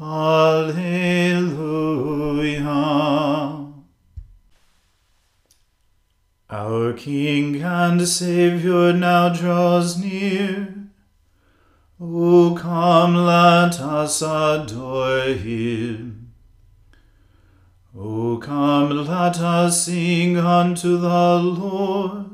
Alleluia. Our King and Saviour now draws near. O come, let us adore him. O come, let us sing unto the Lord.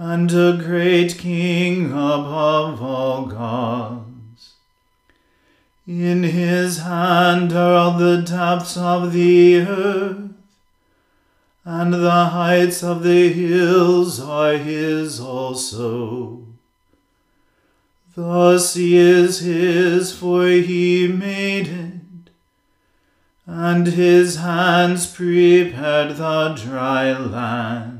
and a great King above all gods. In his hand are all the depths of the earth and the heights of the hills are his also. The sea is his, for he made it, and his hands prepared the dry land.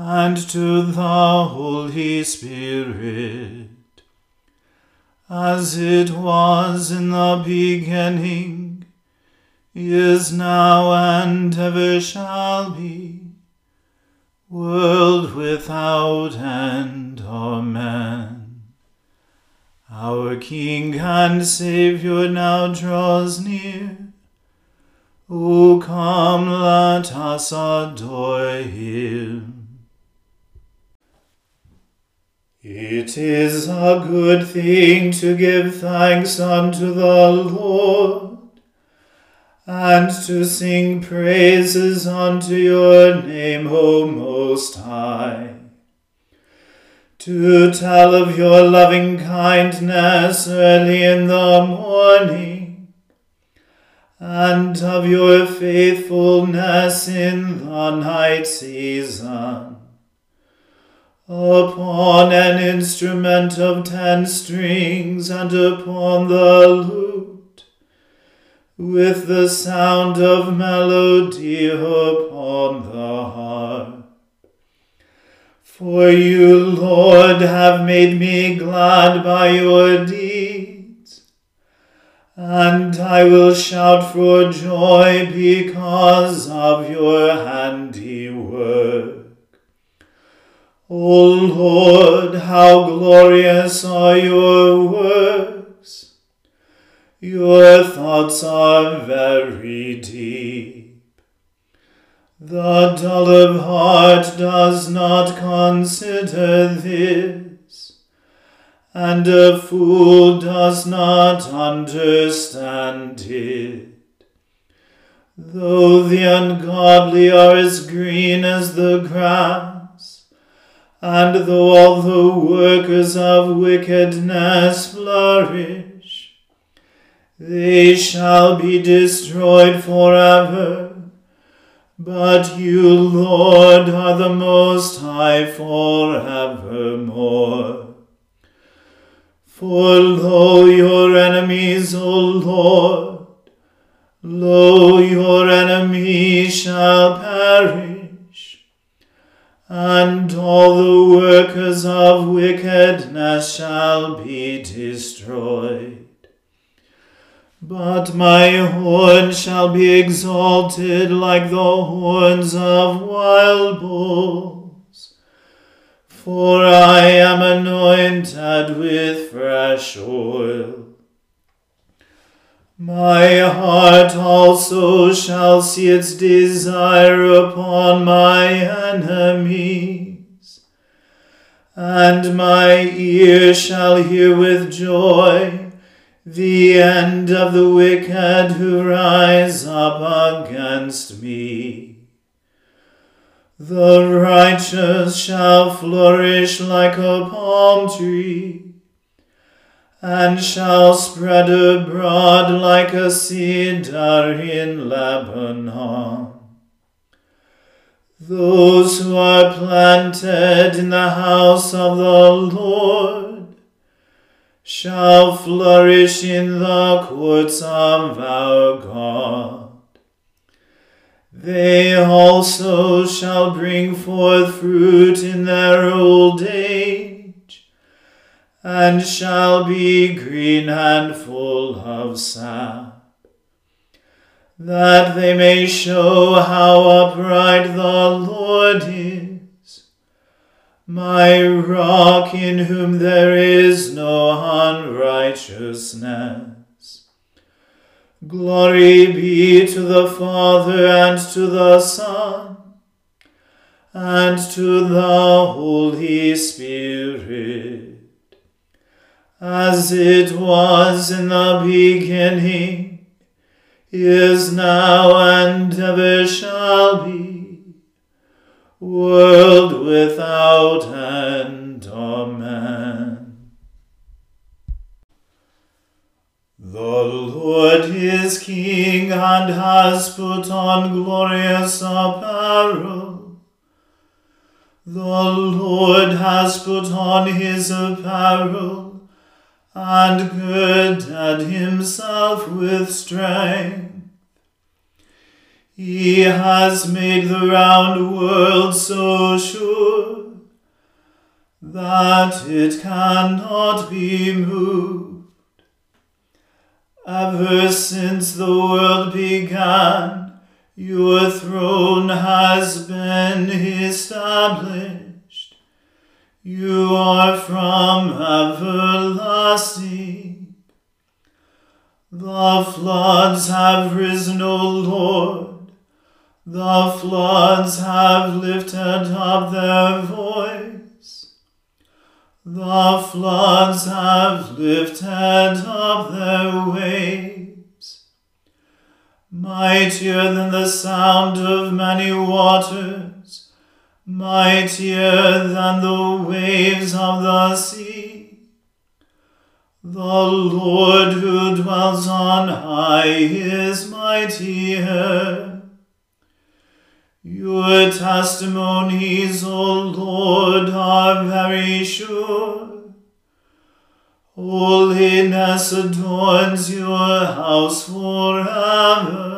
and to the Holy Spirit, as it was in the beginning is now and ever shall be, world without end. Amen. Our King and Saviour now draws near. O come, let us adore him. It is a good thing to give thanks unto the Lord and to sing praises unto your name, O Most High. To tell of your loving kindness early in the morning, and of your faithfulness in the night season. Upon an instrument of ten strings and upon the lute with the sound of melody upon the harp. For you, Lord, have made me glad by your deeds, and I will shout for joy because of your handiwork. O Lord, how glorious are your works! Your thoughts are very deep. The dull of heart does not consider this, and a fool does not understand it. Though the ungodly are as green as the grass, and though all the workers of wickedness flourish, they shall be destroyed forever. But you, Lord, are the Most High forevermore. For lo, your enemies, O Lord, lo, your enemies shall perish, and all the workers of wickedness shall be destroyed. But my horn shall be exalted like the horns of wild bulls. For I am anointed with fresh oil. My heart also shall see its desire upon my enemies, and my ear shall hear with joy the end of the wicked who rise up against me. The righteous shall flourish like a palm tree, and shall spread abroad like a cedar in Lebanon. Those who are planted in the house of the Lord shall flourish in the courts of our God. They also shall bring forth fruit in their old age, and shall be green and full of sap, that they may show how upright the Lord is my rock in whom there is no unrighteousness. Glory be to the Father and to the Son and to the Holy Spirit, as it was in the beginning, is now, and ever shall be world without end. Amen. The Lord is King and has put on glorious apparel. The Lord has put on his apparel and girded himself with strength. He has made the round world so sure that it cannot be moved. Ever since the world began, your throne has been established. You are from everlasting. The floods have risen, O Lord the floods have lifted up their voice. The floods have lifted up their waves. Mightier than the sound of many waters, mightier than the waves of the sea. The Lord who dwells on high is mightier. Your testimonies, O Lord, are very sure. Holiness adorns your house forever.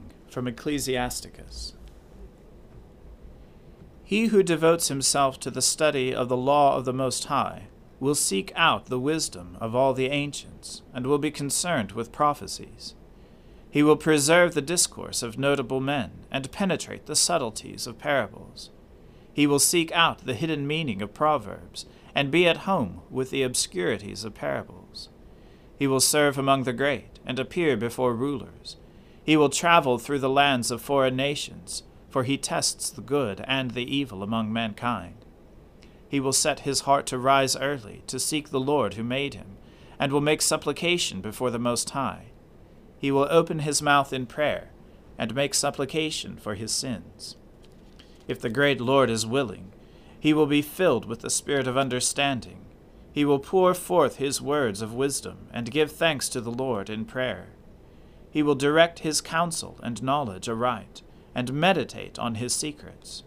from Ecclesiasticus. He who devotes himself to the study of the law of the Most High will seek out the wisdom of all the ancients, and will be concerned with prophecies. He will preserve the discourse of notable men and penetrate the subtleties of parables. He will seek out the hidden meaning of proverbs and be at home with the obscurities of parables. He will serve among the great and appear before rulers. He will travel through the lands of foreign nations, for he tests the good and the evil among mankind. He will set his heart to rise early, to seek the Lord who made him, and will make supplication before the Most High. He will open his mouth in prayer, and make supplication for his sins. If the great Lord is willing, he will be filled with the spirit of understanding. He will pour forth his words of wisdom, and give thanks to the Lord in prayer. He will direct his counsel and knowledge aright, and meditate on his secrets.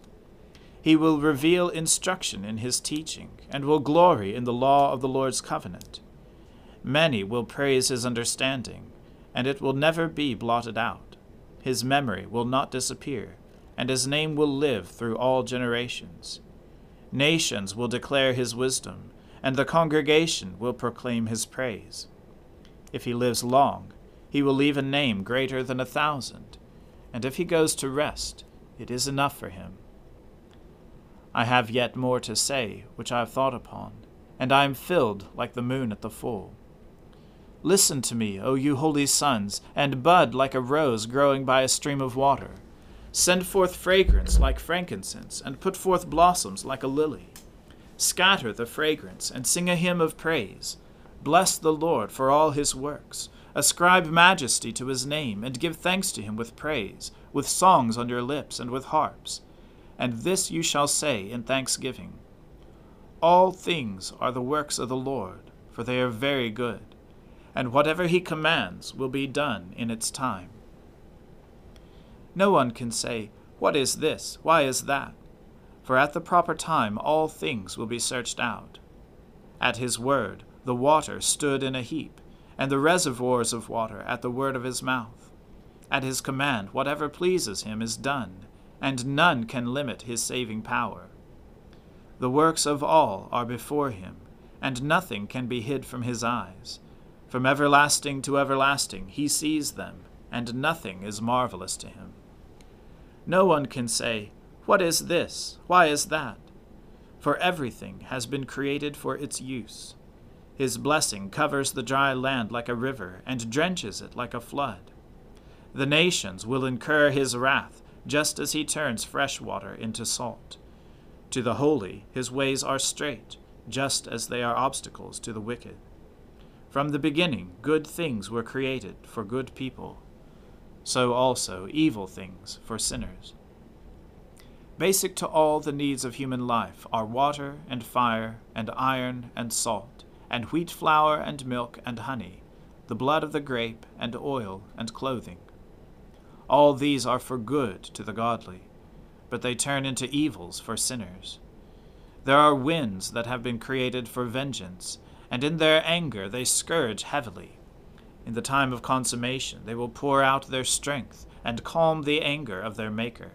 He will reveal instruction in his teaching, and will glory in the law of the Lord's covenant. Many will praise his understanding, and it will never be blotted out. His memory will not disappear, and his name will live through all generations. Nations will declare his wisdom, and the congregation will proclaim his praise. If he lives long, he will leave a name greater than a thousand, and if he goes to rest, it is enough for him. I have yet more to say, which I have thought upon, and I am filled like the moon at the full. Listen to me, O you holy sons, and bud like a rose growing by a stream of water. Send forth fragrance like frankincense, and put forth blossoms like a lily. Scatter the fragrance, and sing a hymn of praise. Bless the Lord for all his works Ascribe majesty to his name, and give thanks to him with praise, with songs on your lips, and with harps. And this you shall say in thanksgiving All things are the works of the Lord, for they are very good, and whatever he commands will be done in its time. No one can say, What is this? Why is that? For at the proper time all things will be searched out. At his word the water stood in a heap and the reservoirs of water at the word of his mouth. At his command, whatever pleases him is done, and none can limit his saving power. The works of all are before him, and nothing can be hid from his eyes. From everlasting to everlasting he sees them, and nothing is marvelous to him. No one can say, What is this? Why is that? For everything has been created for its use his blessing covers the dry land like a river, and drenches it like a flood. The nations will incur his wrath, just as he turns fresh water into salt. To the holy his ways are straight, just as they are obstacles to the wicked. From the beginning good things were created for good people, so also evil things for sinners. Basic to all the needs of human life are water and fire and iron and salt and wheat flour and milk and honey, the blood of the grape and oil and clothing. All these are for good to the godly, but they turn into evils for sinners. There are winds that have been created for vengeance, and in their anger they scourge heavily. In the time of consummation they will pour out their strength and calm the anger of their Maker.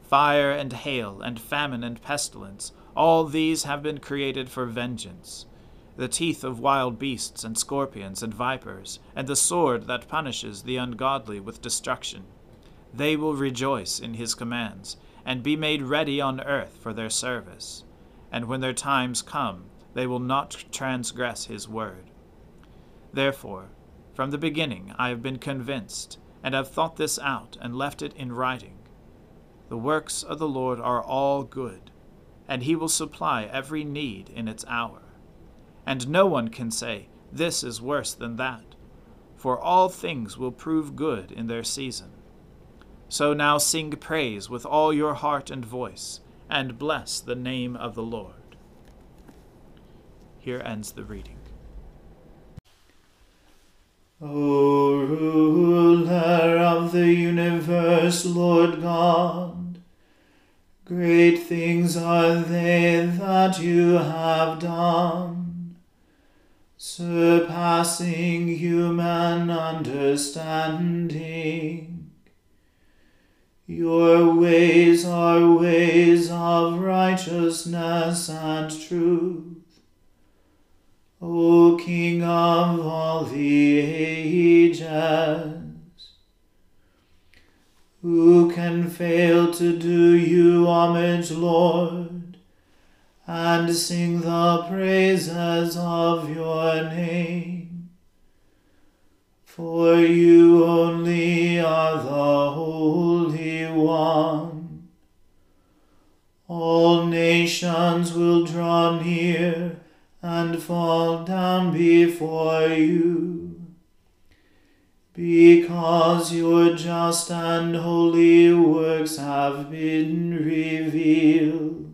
Fire and hail and famine and pestilence, all these have been created for vengeance the teeth of wild beasts and scorpions and vipers, and the sword that punishes the ungodly with destruction. They will rejoice in his commands, and be made ready on earth for their service. And when their times come, they will not transgress his word. Therefore, from the beginning I have been convinced, and have thought this out, and left it in writing. The works of the Lord are all good, and he will supply every need in its hour and no one can say, This is worse than that, for all things will prove good in their season. So now sing praise with all your heart and voice, and bless the name of the Lord. Here ends the reading. O ruler of the universe, Lord God, great things are they that you have done surpassing human understanding. Your ways are ways of righteousness and truth. O King of all the ages, who can fail to do you homage, Lord? And sing the praises of your name. for you only are the Holy One. All nations will draw near and fall down before you. Because your just and holy works have been revealed.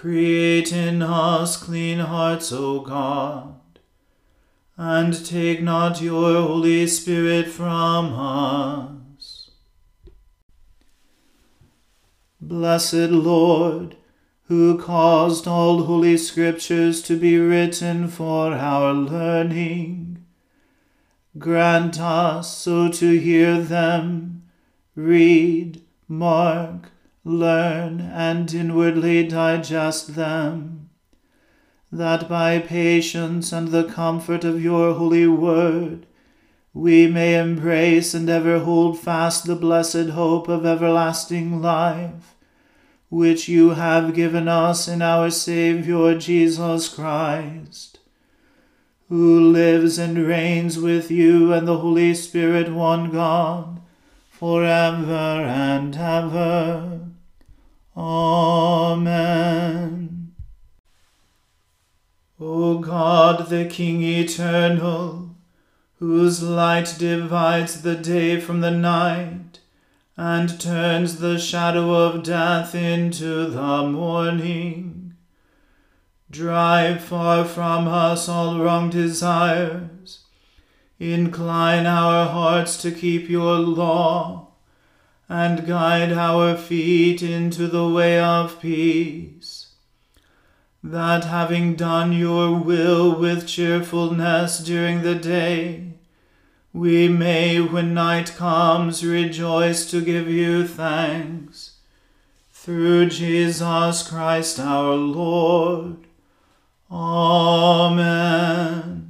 Create in us clean hearts, O God and take not your Holy Spirit from us. Blessed Lord, who caused all holy scriptures to be written for our learning, grant us so to hear them, read, mark, learn, and inwardly digest them that by patience and the comfort of your holy word we may embrace and ever hold fast the blessed hope of everlasting life, which you have given us in our Saviour Jesus Christ, who lives and reigns with you and the Holy Spirit, one God, for ever and ever. Amen. O God, the King eternal, whose light divides the day from the night, and turns the shadow of death into the morning. Drive far from us all wrong desires. Incline our hearts to keep your law, and guide our feet into the way of peace that having done your will with cheerfulness during the day, we may, when night comes, rejoice to give you thanks. Through Jesus Christ our Lord. Amen.